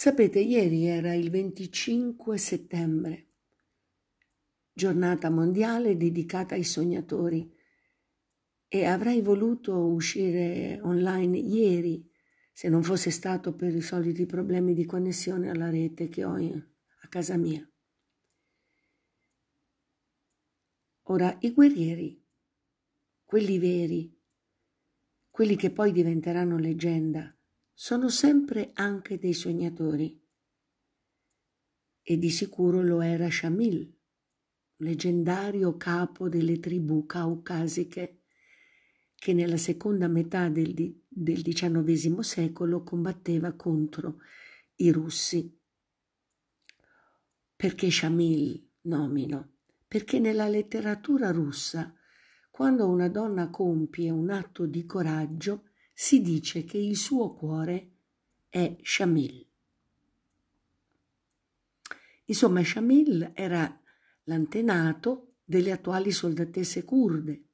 Sapete, ieri era il 25 settembre, giornata mondiale dedicata ai sognatori e avrei voluto uscire online ieri se non fosse stato per i soliti problemi di connessione alla rete che ho a casa mia. Ora, i guerrieri, quelli veri, quelli che poi diventeranno leggenda, sono sempre anche dei sognatori. E di sicuro lo era Shamil, leggendario capo delle tribù caucasiche che nella seconda metà del, del XIX secolo combatteva contro i russi. Perché Shamil nomino? Perché nella letteratura russa, quando una donna compie un atto di coraggio, si dice che il suo cuore è Shamil. Insomma, Shamil era l'antenato delle attuali soldatesse kurde,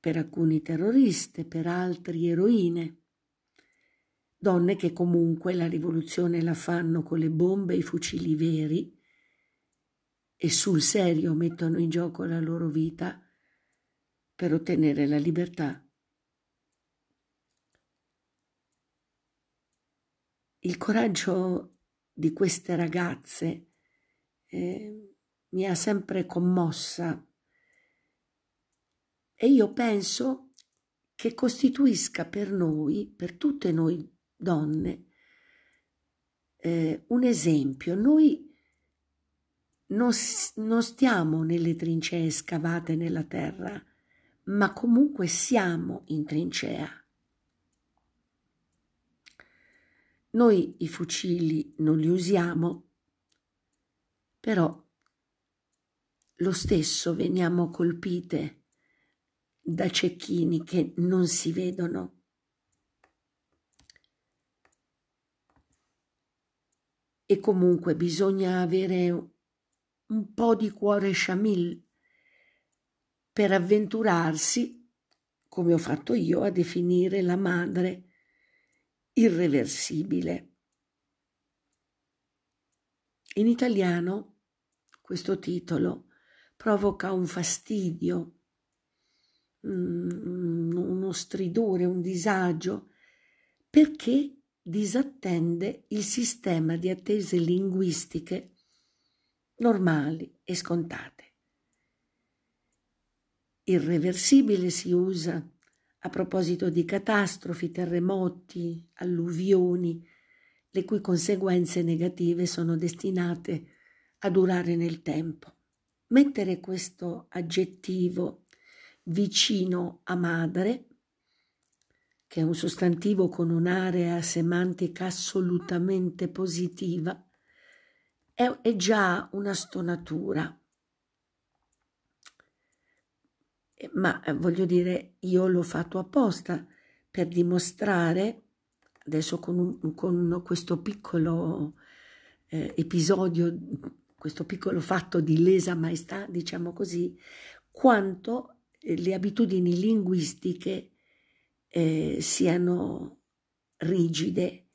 per alcuni terroriste, per altri eroine, donne che comunque la rivoluzione la fanno con le bombe e i fucili veri e sul serio mettono in gioco la loro vita per ottenere la libertà il coraggio di queste ragazze eh, mi ha sempre commossa e io penso che costituisca per noi, per tutte noi donne, eh, un esempio. Noi non, non stiamo nelle trincee scavate nella terra, ma comunque siamo in trincea. Noi i fucili non li usiamo, però lo stesso veniamo colpite da cecchini che non si vedono. E comunque bisogna avere un po' di cuore sciamil per avventurarsi, come ho fatto io, a definire la madre irreversibile. In italiano questo titolo provoca un fastidio, uno stridore, un disagio, perché disattende il sistema di attese linguistiche normali e scontate. Irreversibile si usa a proposito di catastrofi, terremoti, alluvioni, le cui conseguenze negative sono destinate a durare nel tempo. Mettere questo aggettivo vicino a madre, che è un sostantivo con un'area semantica assolutamente positiva, è, è già una stonatura ma eh, voglio dire, io l'ho fatto apposta per dimostrare, adesso con, un, con questo piccolo eh, episodio, questo piccolo fatto di lesa maestà, diciamo così, quanto eh, le abitudini linguistiche eh, siano rigide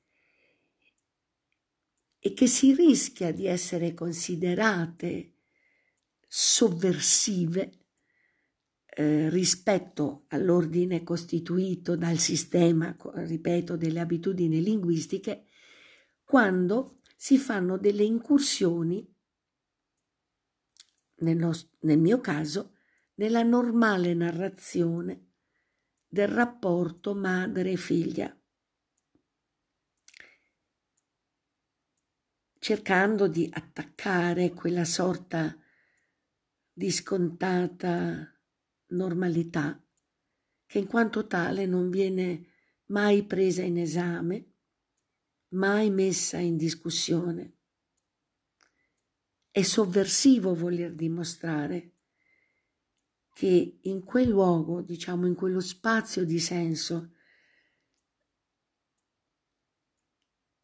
e che si rischia di essere considerate sovversive eh, rispetto all'ordine costituito dal sistema, ripeto, delle abitudini linguistiche, quando si fanno delle incursioni, nel, nostro, nel mio caso, nella normale narrazione del rapporto madre-figlia, cercando di attaccare quella sorta di scontata normalità che in quanto tale non viene mai presa in esame, mai messa in discussione. È sovversivo voler dimostrare che in quel luogo, diciamo in quello spazio di senso,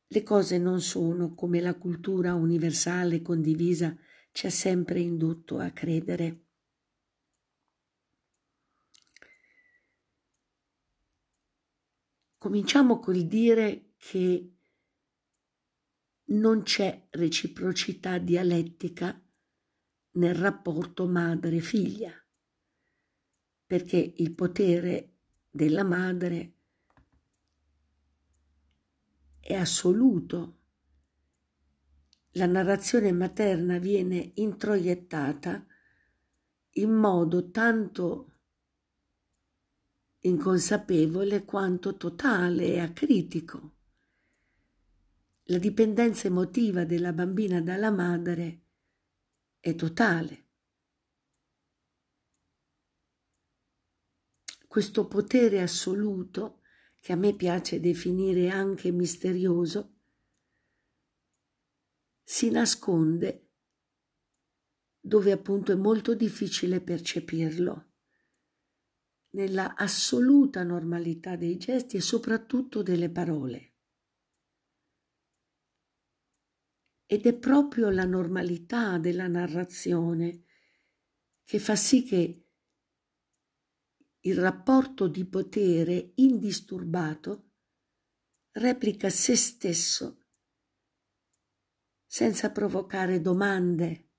le cose non sono come la cultura universale condivisa ci ha sempre indotto a credere. Cominciamo col dire che non c'è reciprocità dialettica nel rapporto madre-figlia, perché il potere della madre è assoluto. La narrazione materna viene introiettata in modo tanto inconsapevole quanto totale e acritico. La dipendenza emotiva della bambina dalla madre è totale. Questo potere assoluto, che a me piace definire anche misterioso, si nasconde dove appunto è molto difficile percepirlo nella assoluta normalità dei gesti e soprattutto delle parole. Ed è proprio la normalità della narrazione che fa sì che il rapporto di potere indisturbato replica se stesso senza provocare domande